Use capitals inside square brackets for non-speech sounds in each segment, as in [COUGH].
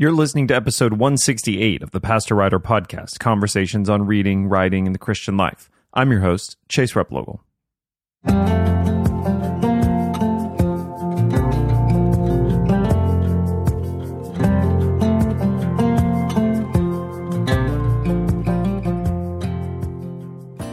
You're listening to episode 168 of the Pastor Writer Podcast Conversations on Reading, Writing, and the Christian Life. I'm your host, Chase Replogle.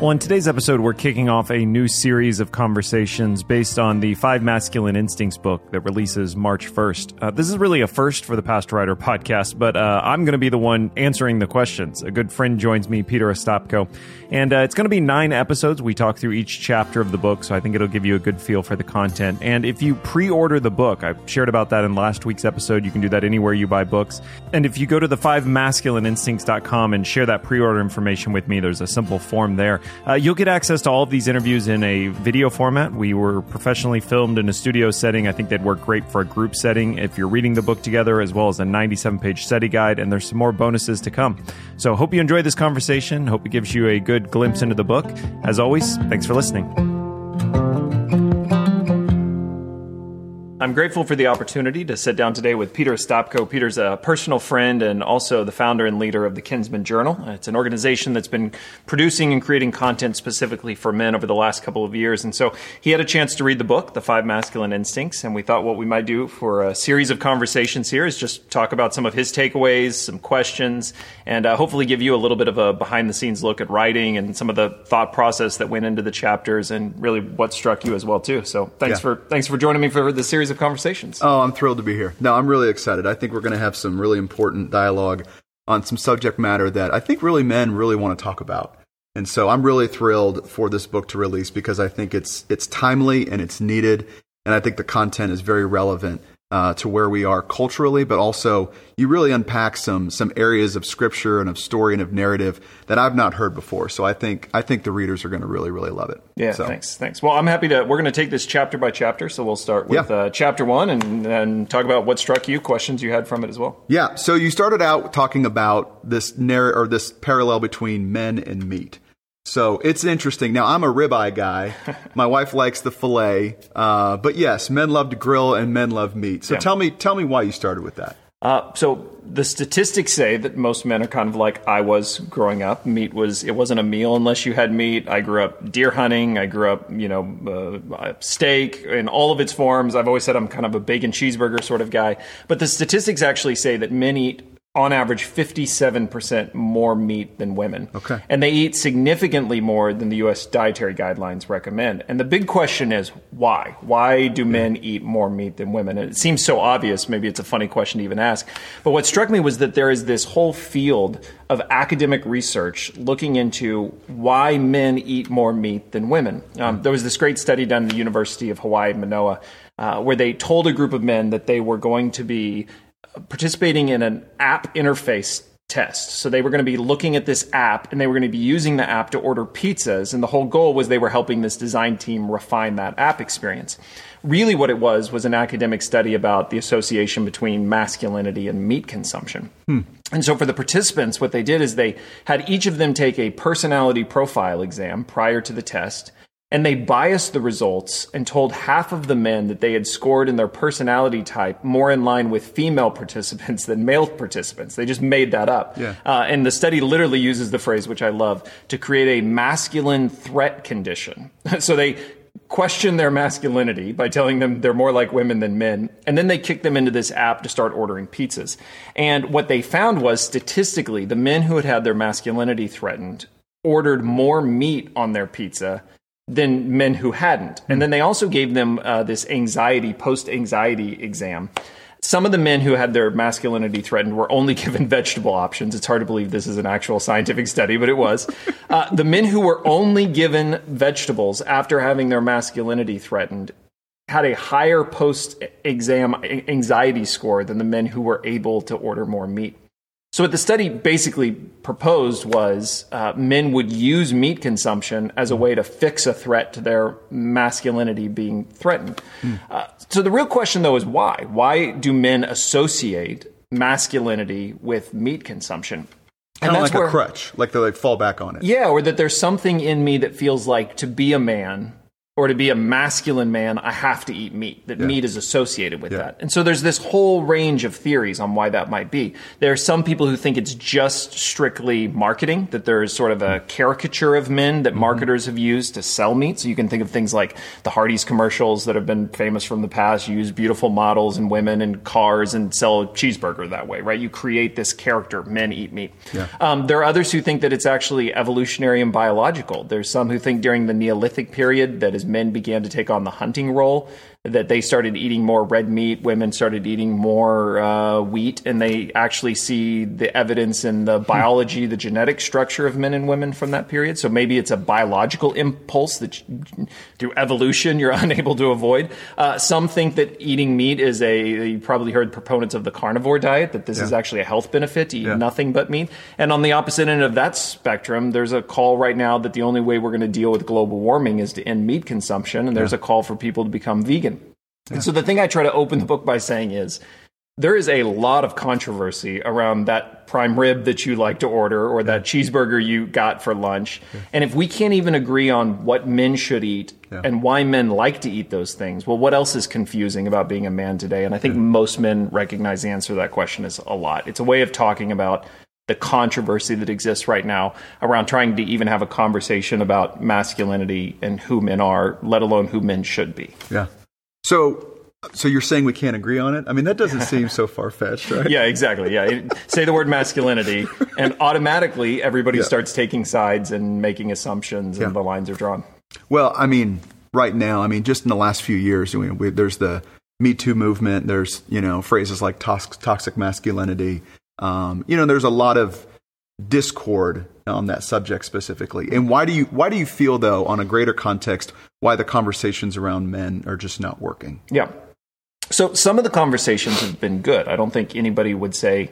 Well, in today's episode, we're kicking off a new series of conversations based on the Five Masculine Instincts book that releases March 1st. Uh, this is really a first for the Pastor Writer podcast, but uh, I'm going to be the one answering the questions. A good friend joins me, Peter Ostapko, and uh, it's going to be nine episodes. We talk through each chapter of the book, so I think it'll give you a good feel for the content. And if you pre order the book, I shared about that in last week's episode. You can do that anywhere you buy books. And if you go to the five masculineinstincts.com and share that pre order information with me, there's a simple form there. Uh, you'll get access to all of these interviews in a video format. We were professionally filmed in a studio setting. I think they'd work great for a group setting if you're reading the book together, as well as a 97 page study guide. And there's some more bonuses to come. So, hope you enjoy this conversation. Hope it gives you a good glimpse into the book. As always, thanks for listening. I'm grateful for the opportunity to sit down today with Peter Stopko. Peter's a personal friend and also the founder and leader of the Kinsman Journal. It's an organization that's been producing and creating content specifically for men over the last couple of years. And so he had a chance to read the book, The Five Masculine Instincts, and we thought what we might do for a series of conversations here is just talk about some of his takeaways, some questions, and uh, hopefully give you a little bit of a behind the scenes look at writing and some of the thought process that went into the chapters and really what struck you as well too. So thanks Yeah. for thanks for joining me for this series of conversations. Oh, I'm thrilled to be here. No, I'm really excited. I think we're going to have some really important dialogue on some subject matter that I think really men really want to talk about. And so I'm really thrilled for this book to release because I think it's it's timely and it's needed, and I think the content is very relevant uh, to where we are culturally, but also you really unpack some some areas of scripture and of story and of narrative that I've not heard before. So I think I think the readers are going to really really love it. Yeah, So- thanks, thanks. Well, I'm happy to. We're going to take this chapter by chapter, so we'll start with Yeah. uh, chapter one and then talk about what struck you, questions you had from it as well. Yeah. So you started out talking about this narr- or this parallel between men and meat. So it's interesting. Now I'm a ribeye guy. [LAUGHS] My wife likes the fillet, uh, but yes, men love to grill and men love meat. So Yeah. tell me, tell me why you started with that. Uh, so the statistics say that most men are kind of like I was growing up. Meat was it wasn't a meal unless you had meat. I grew up deer hunting. I grew up, you know, uh, steak in all of its forms. I've always said I'm kind of a bacon cheeseburger sort of guy. But the statistics actually say that men eat on average 57% more meat than women. Okay. And they eat significantly more than the US dietary guidelines recommend. And the big question is why? Why do men eat more meat than women? And it seems so obvious, maybe it's a funny question to even ask. But what struck me was that there is this whole field of academic research looking into why men eat more meat than women. Um, there was this great study done at the University of Hawaii, Manoa, uh, where they told a group of men that they were going to be participating in an app interface test. So they were going to be looking at this app and they were going to be using the app to order pizzas. And the whole goal was they were helping this design team refine that app experience. Really, what it was was an academic study about the association between masculinity and meat consumption. Hmm. And so for the participants, what they did is they had each of them take a personality profile exam prior to the test. And they biased the results and told half of the men that they had scored in their personality type more in line with female [LAUGHS] participants than male participants. They just made that up. Yeah. Uh, and the study literally uses the phrase, which I love, to create a masculine threat condition. [LAUGHS] so they question their masculinity by telling them they're more like women than men. And then they kick them into this app to start ordering pizzas. And what they found was statistically, the men who had had their masculinity threatened ordered more meat on their pizza than men who hadn't. And then they also gave them uh, this anxiety, post anxiety exam. Some of the men who had their masculinity threatened were only [LAUGHS] given vegetable options. It's hard to believe this is an actual scientific study, but it was. [LAUGHS] Uh, the men who were only given vegetables after having their masculinity threatened had a higher post exam anxiety score than the men who were able to order more meat. So, what the study basically proposed was uh, men would use meat consumption as a way to fix a threat to their masculinity being threatened. Uh, so, the real question, though, is why? Why do men associate masculinity with meat consumption? And Kind of like a crutch, like they like fall back on it. yeah, or that there's something in me that feels like to be a man or to be a masculine man, I have to eat meat, that Yeah. meat is associated with Yeah. that. And so there's this whole range of theories on why that might be. There are some people who think it's just strictly marketing, that there is sort of a caricature of men Mm-hmm. that marketers have used to sell meat. So you can think of things like the Hardee's commercials that have been famous from the past, use beautiful models and women and cars and sell a cheeseburger that way, right? You create this character, men eat meat. Yeah. Um, there are others who think that it's actually evolutionary and biological. There's some who think during the Neolithic period that men began to take on the hunting role, that they started eating more red meat, women started eating more uh, wheat, and they actually see the evidence in the biology, the genetic structure of men and women from that period. So maybe it's a biological impulse that you- through evolution you're [LAUGHS] unable to avoid. Uh, some think that eating meat is a, you probably heard proponents of the carnivore diet, that this is actually a health benefit to eat Yeah. nothing but meat. And on the opposite end of that spectrum, there's a call right now that the only way we're going to deal with global warming is to end meat consumption. And there's a call for people to become vegan. And so the thing I try to open the book by saying is there is a lot of controversy around that prime rib that you like to order or that cheeseburger you got for lunch. And if we can't even agree on what men should eat Yeah. and why men like to eat those things, well, what else is confusing about being a man today? And I think most men recognize the answer to that question is a lot. It's a way of talking about the controversy that exists right now around trying to even have a conversation about masculinity and who men are, let alone who men should be. Yeah. So, so you're saying we can't agree on it? I mean, that doesn't seem so far fetched, right? Yeah, exactly. Yeah. Say the word masculinity, and automatically everybody Yeah. starts taking sides and making assumptions, and Yeah. the lines are drawn. Well, I mean, right now, I mean, just in the last few years, we, we, there's the Me Too movement. There's you know phrases like toxic, toxic masculinity. Um, you know, there's a lot of discord on that subject specifically. And why do you why do you feel though, on a greater context, why the conversations around men are just not working? Yeah. So some of the conversations have been good. I don't think anybody would say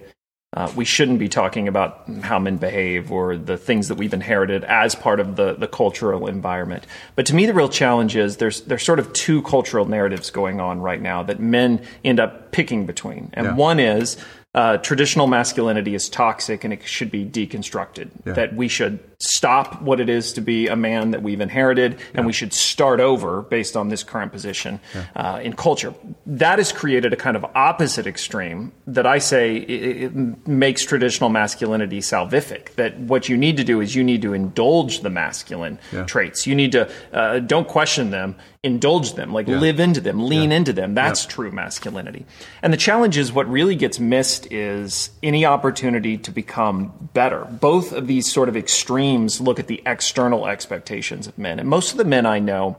uh, we shouldn't be talking about how men behave or the things that we've inherited as part of the, the cultural environment. But to me, the real challenge is there's there's sort of two cultural narratives going on right now that men end up picking between, and Yeah. one is. Uh, traditional masculinity is toxic and it should be deconstructed. That we should stop what it is to be a man that we've inherited and we should start over based on this current position uh, in culture. That has created a kind of opposite extreme that I say it, it makes traditional masculinity salvific. That what you need to do is you need to indulge the masculine Yeah. traits. You need to uh, don't question them, indulge them, like live into them, lean into them. That's true masculinity. And the challenge is what really gets missed is any opportunity to become better. Both of these sort of extremes look at the external expectations of men. And most of the men I know,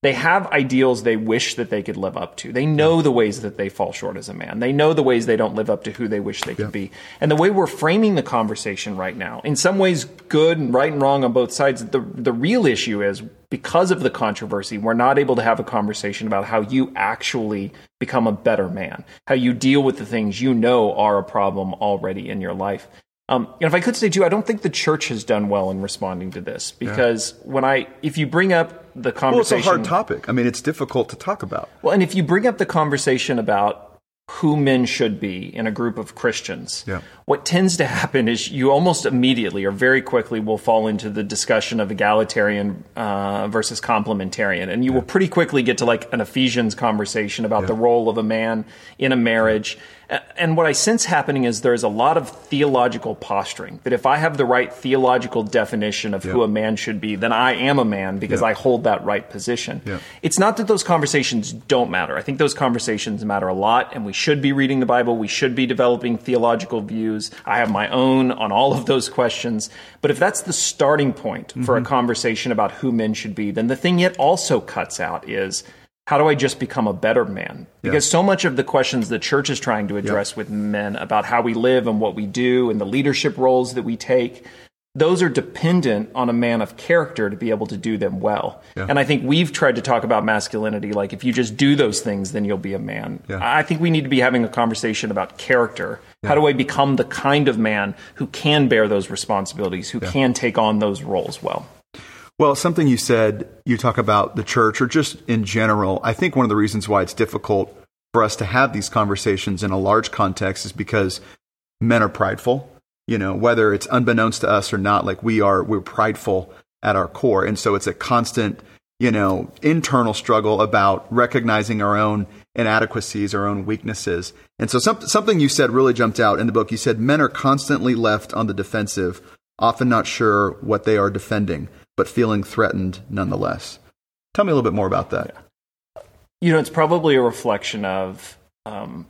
they have ideals they wish that they could live up to. They know the ways that they fall short as a man. They know the ways they don't live up to who they wish they could be. And the way we're framing the conversation right now, in some ways good and right and wrong on both sides, the the real issue is because of the controversy, we're not able to have a conversation about how you actually become a better man, how you deal with the things you know are a problem already in your life. Um, and if I could say too, I don't think the church has done well in responding to this because when I, if you bring up the conversation, Well, it's a hard topic. I mean, it's difficult to talk about. well, and if you bring up the conversation about who men should be in a group of Christians, Yeah. what tends to happen is you almost immediately or very quickly will fall into the discussion of egalitarian uh, versus complementarian. And you will pretty quickly get to like an Ephesians conversation about the role of a man in a marriage. And what I sense happening is there's a lot of theological posturing. That if I have the right theological definition of who a man should be, then I am a man because I hold that right position. Yeah. It's not that those conversations don't matter. I think those conversations matter a lot, and we should be reading the Bible. We should be developing theological views. I have my own on all of those questions. But if that's the starting point for a mm-hmm. conversation about who men should be, then the thing it also cuts out is how do I just become a better man? Because so much of the questions the church is trying to address with men about how we live and what we do and the leadership roles that we take, those are dependent on a man of character to be able to do them well. And I think we've tried to talk about masculinity like if you just do those things, then you'll be a man. Yeah. I think we need to be having a conversation about character. How do I become the kind of man who can bear those responsibilities, who can take on those roles well? Well, something you said, you talk about the church or just in general. I think one of the reasons why it's difficult for us to have these conversations in a large context is because men are prideful. You know, whether it's unbeknownst to us or not, like we are, we're prideful at our core. And so it's a constant you know, internal struggle about recognizing our own inadequacies, our own weaknesses. And so some, something you said really jumped out in the book. You said men are constantly left on the defensive, often not sure what they are defending, but feeling threatened nonetheless. Tell me a little bit more about that. You know, it's probably a reflection of um,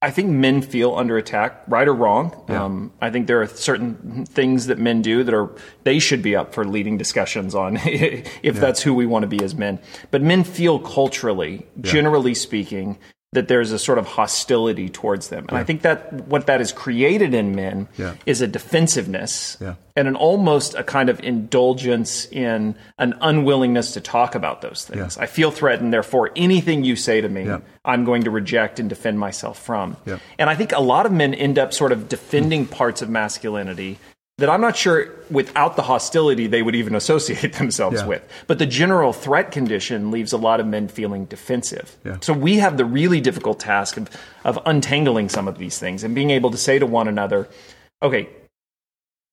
I think men feel under attack, right or wrong. Yeah. Um, I think there are certain things that men do that are they should be up for leading discussions on, [LAUGHS] if yeah. that's who we want to be as men. But men feel culturally, yeah. generally speaking, that there's a sort of hostility towards them. And yeah. I think that what that has created in men yeah. is a defensiveness yeah. and an almost a kind of indulgence in an unwillingness to talk about those things. I feel threatened, therefore, anything you say to me, I'm going to reject and defend myself from. And I think a lot of men end up sort of defending parts of masculinity that I'm not sure without the hostility they would even associate [LAUGHS] themselves yeah. with. But the general threat condition leaves a lot of men feeling defensive. Yeah. So we have the really difficult task of, of untangling some of these things and being able to say to one another, okay,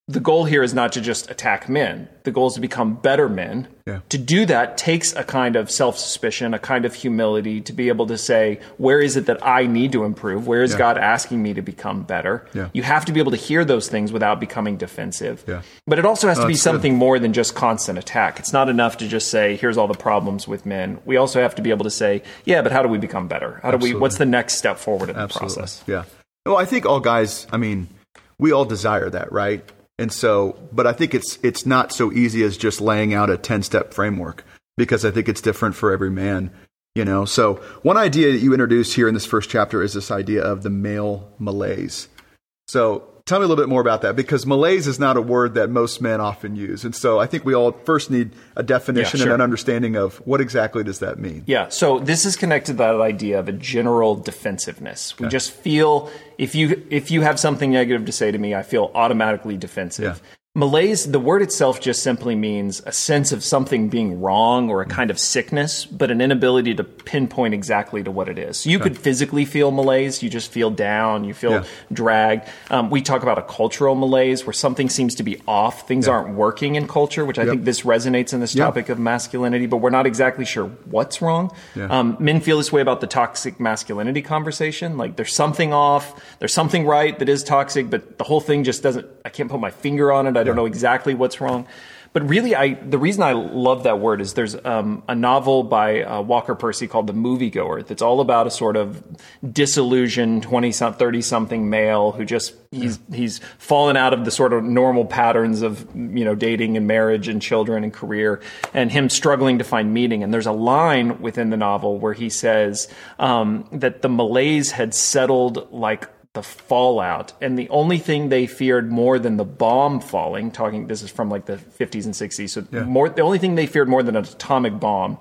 the goal here is not to just attack men. The goal is to become better men. Yeah. To do that takes a kind of self suspicion, a kind of humility to be able to say, where is it that I need to improve? Where is yeah. God asking me to become better? Yeah. You have to be able to hear those things without becoming defensive. But it also has oh, to be something good. more than just constant attack. It's not enough to just say, here's all the problems with men. We also have to be able to say, yeah, but how do we become better? How do we, what's the next step forward in Absolutely. the process? Yeah. Well, I think all guys, I mean, we all desire that, right? And so, but I think it's it's not so easy as just laying out a 10-step framework because I think it's different for every man, you know. So, one idea that you introduce here in this first chapter is this idea of the male malaise. So, Tell me a little bit more about that because malaise is not a word that most men often use. And so I think we all first need a definition yeah, sure. and an understanding of what exactly does that mean. Yeah. So this is connected to that idea of a general defensiveness. We just feel if you if you have something negative to say to me, I feel automatically defensive. Yeah. Malaise, the word itself just simply means a sense of something being wrong or a kind of sickness, but an inability to pinpoint exactly to what it is. So you okay. could physically feel malaise, you just feel down, you feel yeah. dragged. Um, we talk about a cultural malaise where something seems to be off, things yeah. aren't working in culture, which I yep. think this resonates in this topic of masculinity, but we're not exactly sure what's wrong. Yeah. Um, men feel this way about the toxic masculinity conversation. Like there's something off, there's something right that is toxic, but the whole thing just doesn't, I can't put my finger on it. I don't know exactly what's wrong. But really, I the reason I love that word is there's um, a novel by uh, Walker Percy called The Moviegoer that's all about a sort of disillusioned 20 30 something male who just he's he's fallen out of the sort of normal patterns of you know dating and marriage and children and career and him struggling to find meaning. And there's a line within the novel where he says um, that the malaise had settled like the fallout. And the only thing they feared more than the bomb falling, talking this is from like the 50s and 60s, so yeah. more the only thing they feared more than an atomic bomb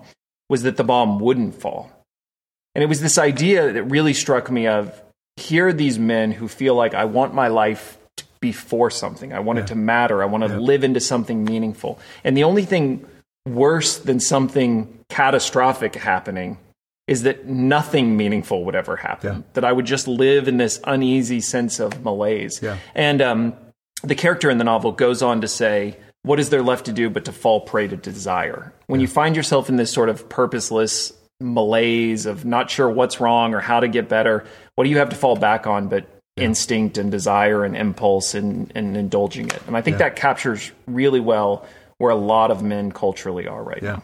was that the bomb wouldn't fall. And it was this idea that really struck me of here are these men who feel like I want my life to be for something. I want yeah. it to matter. I want to yeah. live into something meaningful. And the only thing worse than something catastrophic happening is that nothing meaningful would ever happen. Yeah. That I would just live in this uneasy sense of malaise. Yeah. And um, the character in the novel goes on to say, What is there left to do but to fall prey to desire? When yeah. you find yourself in this sort of purposeless malaise of not sure what's wrong or how to get better, what do you have to fall back on but instinct and desire and impulse and, and indulging it? And I think that captures really well where a lot of men culturally are right now.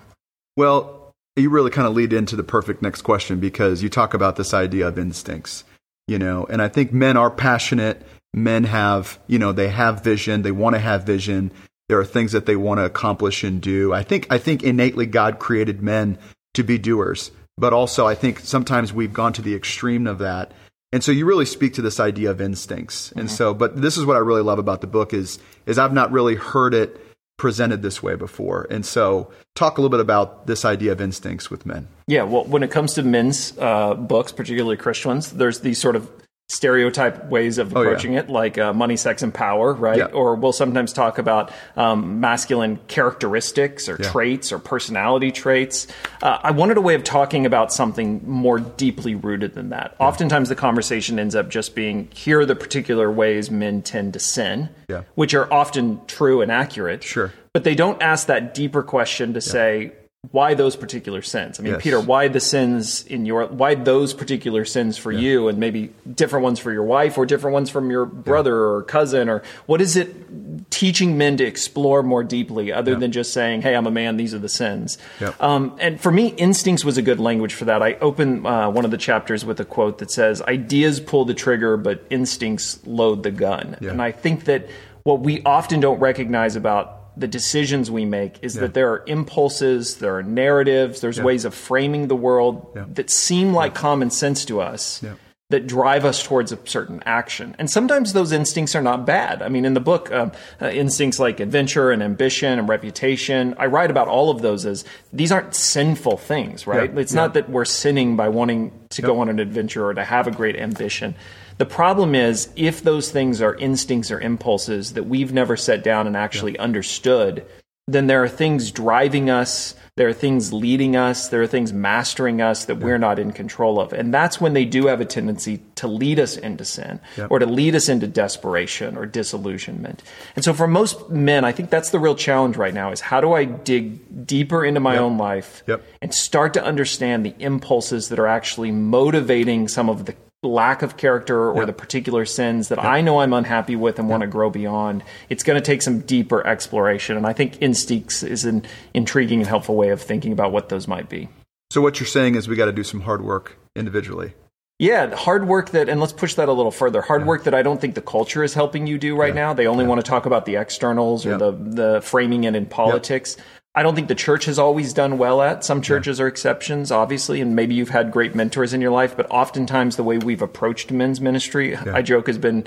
Well, you really kind of lead into the perfect next question because you talk about this idea of instincts, you know, and I think men are passionate. Men have, you know, they have vision. They want to have vision. There are things that they want to accomplish and do. I think, I think innately God created men to be doers, but also I think sometimes we've gone to the extreme of that. And so you really speak to this idea of instincts. Mm-hmm. And so, but this is what I really love about the book is, is I've not really heard it presented this way before. And so, talk a little bit about this idea of instincts with men. Yeah, well, when it comes to men's uh, books, particularly Christian ones, there's these sort of stereotype ways of approaching oh, yeah. it, like uh, money, sex, and power, right? Yeah. Or we'll sometimes talk about um, masculine characteristics or yeah. traits or personality traits. Uh, I wanted a way of talking about something more deeply rooted than that. Oftentimes, the conversation ends up just being here are the particular ways men tend to sin, which are often true and accurate. Sure. But they don't ask that deeper question to say, why those particular sins? I mean, Yes. Peter, why the sins in your, why those particular sins for you and maybe different ones for your wife or different ones from your brother or cousin or what is it teaching men to explore more deeply other than just saying, hey, I'm a man, these are the sins? Um, and for me, instincts was a good language for that. I open uh, one of the chapters with a quote that says, ideas pull the trigger, but instincts load the gun. Yeah. And I think that what we often don't recognize about the decisions we make is that there are impulses, there are narratives, there's ways of framing the world Yeah. that seem like common sense to us. Yeah. That drive us towards a certain action. And sometimes those instincts are not bad. I mean, in the book, um, uh, instincts like adventure and ambition and reputation, I write about all of those as these aren't sinful things, right? Yeah. It's not that we're sinning by wanting to go on an adventure or to have a great ambition. The problem is if those things are instincts or impulses that we've never set down and actually understood, then there are things driving us, there are things leading us, there are things mastering us that we're not in control of. And that's when they do have a tendency to lead us into sin or to lead us into desperation or disillusionment. And so for most men, I think that's the real challenge right now is how do I dig deeper into my own life and start to understand the impulses that are actually motivating some of the lack of character or the particular sins that I know I'm unhappy with and want to grow beyond. It's going to take some deeper exploration. And I think instincts is an intriguing and helpful way of thinking about what those might be. So what you're saying is we got to do some hard work individually. Yeah, hard work that, and let's push that a little further. Hard work that I don't think the culture is helping you do right now. They only want to talk about the externals or Yeah. the the framing it in politics. I don't think the church has always done well at. Some churches are exceptions, obviously, and maybe you've had great mentors in your life, but oftentimes the way we've approached men's ministry, I joke, has been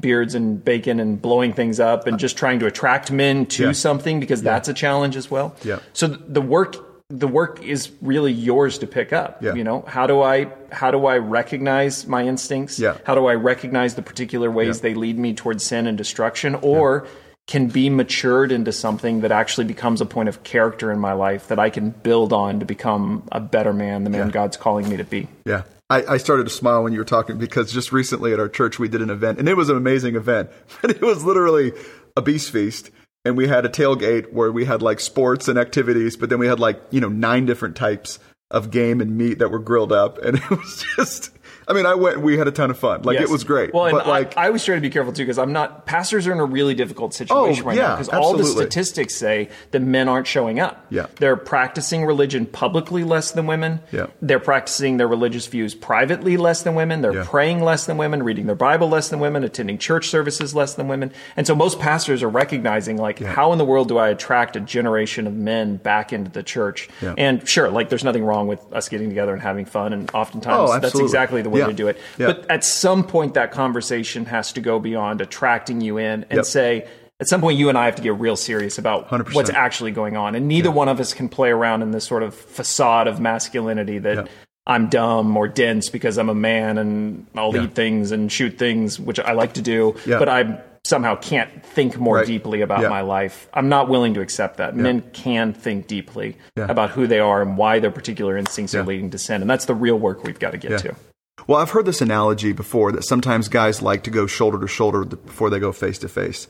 beards and bacon and blowing things up and just trying to attract men to Yeah. something because that's a challenge as well. Yeah. So the work the work is really yours to pick up. Yeah. You know, how do I how do I recognize my instincts? Yeah. How do I recognize the particular ways Yeah. they lead me towards sin and destruction or can be matured into something that actually becomes a point of character in my life that I can build on to become a better man, the man Yeah. God's calling me to be. Yeah. I, I started to smile when you were talking because just recently at our church we did an event and it was an amazing event. [LAUGHS] But it was literally a beast feast. And we had a tailgate where we had like sports and activities, but then we had like, you know, nine different types of game and meat that were grilled up. And [LAUGHS] it was just, I mean, I went, we had a ton of fun. Like Yes. it was great. Well, and but like, I, I always try to be careful too because I'm not. Pastors are in a really difficult situation Oh, right yeah, now because all the statistics say that men aren't showing up. Yeah. they're practicing religion publicly less than women. Yeah. they're practicing their religious views privately less than women. They're Yeah. praying less than women, reading their Bible less than women, attending church services less than women. And so most pastors are recognizing like, how in the world do I attract a generation of men back into the church? Yeah. And sure, like there's nothing wrong with us getting together and having fun, and oftentimes Oh, that's absolutely. Exactly the way Yeah. to do it. Yeah. But at some point that conversation has to go beyond attracting you in and Yep. say at some point you and I have to get real serious about 100%. what's actually going on and neither one of us can play around in this sort of facade of masculinity that. I'm dumb or dense because I'm a man and I'll Yeah. eat things and shoot things which I like to do Yeah. but I somehow can't think more Right. deeply about Yeah. my life. I'm not willing to accept that. Men can think deeply Yeah. about who they are and why their particular instincts Yeah. are leading to sin and that's the real work we've got to get Yeah. to. Well, I've heard this analogy before that sometimes guys like to go shoulder to shoulder before they go face to face.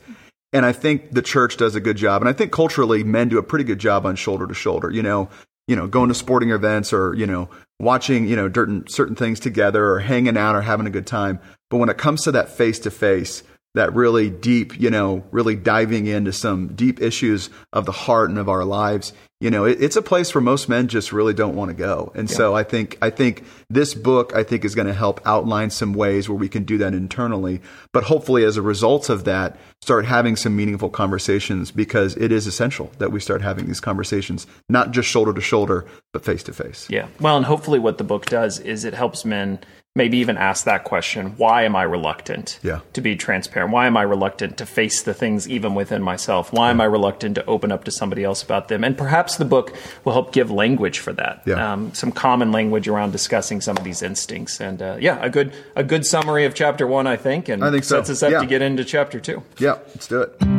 And I think the church does a good job. And I think culturally men do a pretty good job on shoulder to shoulder, you know, you know, going to sporting events or, you know, watching, you know, certain, certain things together or hanging out or having a good time. But when it comes to that face to face, that really deep, you know, really diving into some deep issues of the heart and of our lives, you know, it, it's a place where most men just really don't want to go. And so I think I think this book I think is going to help outline some ways where we can do that internally, but hopefully as a result of that, start having some meaningful conversations because it is essential that we start having these conversations, not just shoulder to shoulder, but face to face. Yeah. Well, and hopefully what the book does is it helps men maybe even ask that question why am I reluctant Yeah. to be transparent? Why am I reluctant to face the things even within myself? Why am I reluctant to open up to somebody else about them? And perhaps the book will help give language for that. Yeah. Um, some common language around discussing some of these instincts. And uh, yeah, a good a good summary of chapter one, I think, and I think so. sets us up Yeah. to get into chapter two. Yeah, let's do it.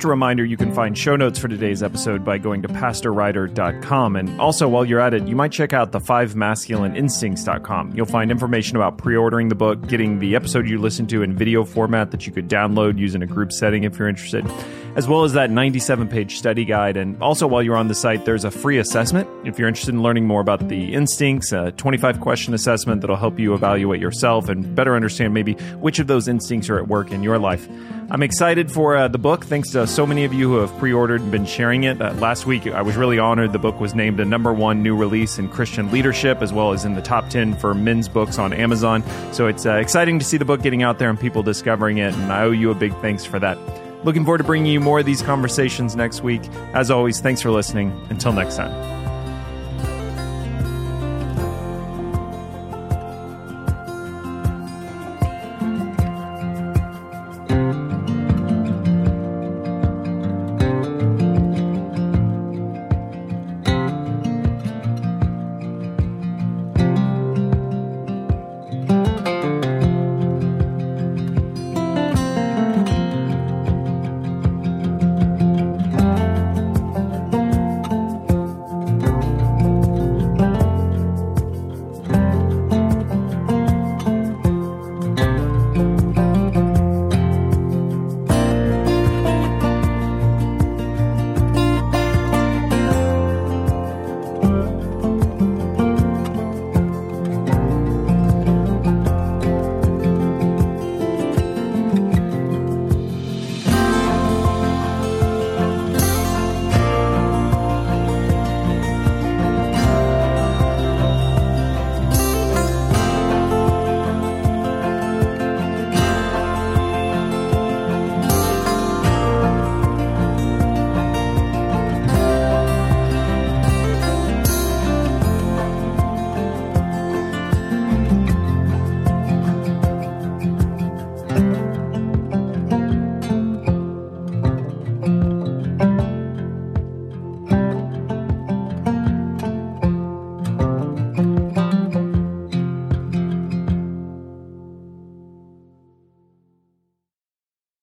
Just a reminder you can find show notes for today's episode by going to pastorwriter.com. And also, while you're at it, you might check out the 5masculineinstincts.com. You'll find information about pre ordering the book, getting the episode you listen to in video format that you could download using a group setting if you're interested, as well as that 97 page study guide. And also, while you're on the site, there's a free assessment if you're interested in learning more about the instincts, a 25 question assessment that'll help you evaluate yourself and better understand maybe which of those instincts are at work in your life. I'm excited for uh, the book. Thanks to so many of you who have pre ordered and been sharing it. Uh, last week, I was really honored. The book was named a number one new release in Christian leadership, as well as in the top 10 for men's books on Amazon. So it's uh, exciting to see the book getting out there and people discovering it, and I owe you a big thanks for that. Looking forward to bringing you more of these conversations next week. As always, thanks for listening. Until next time.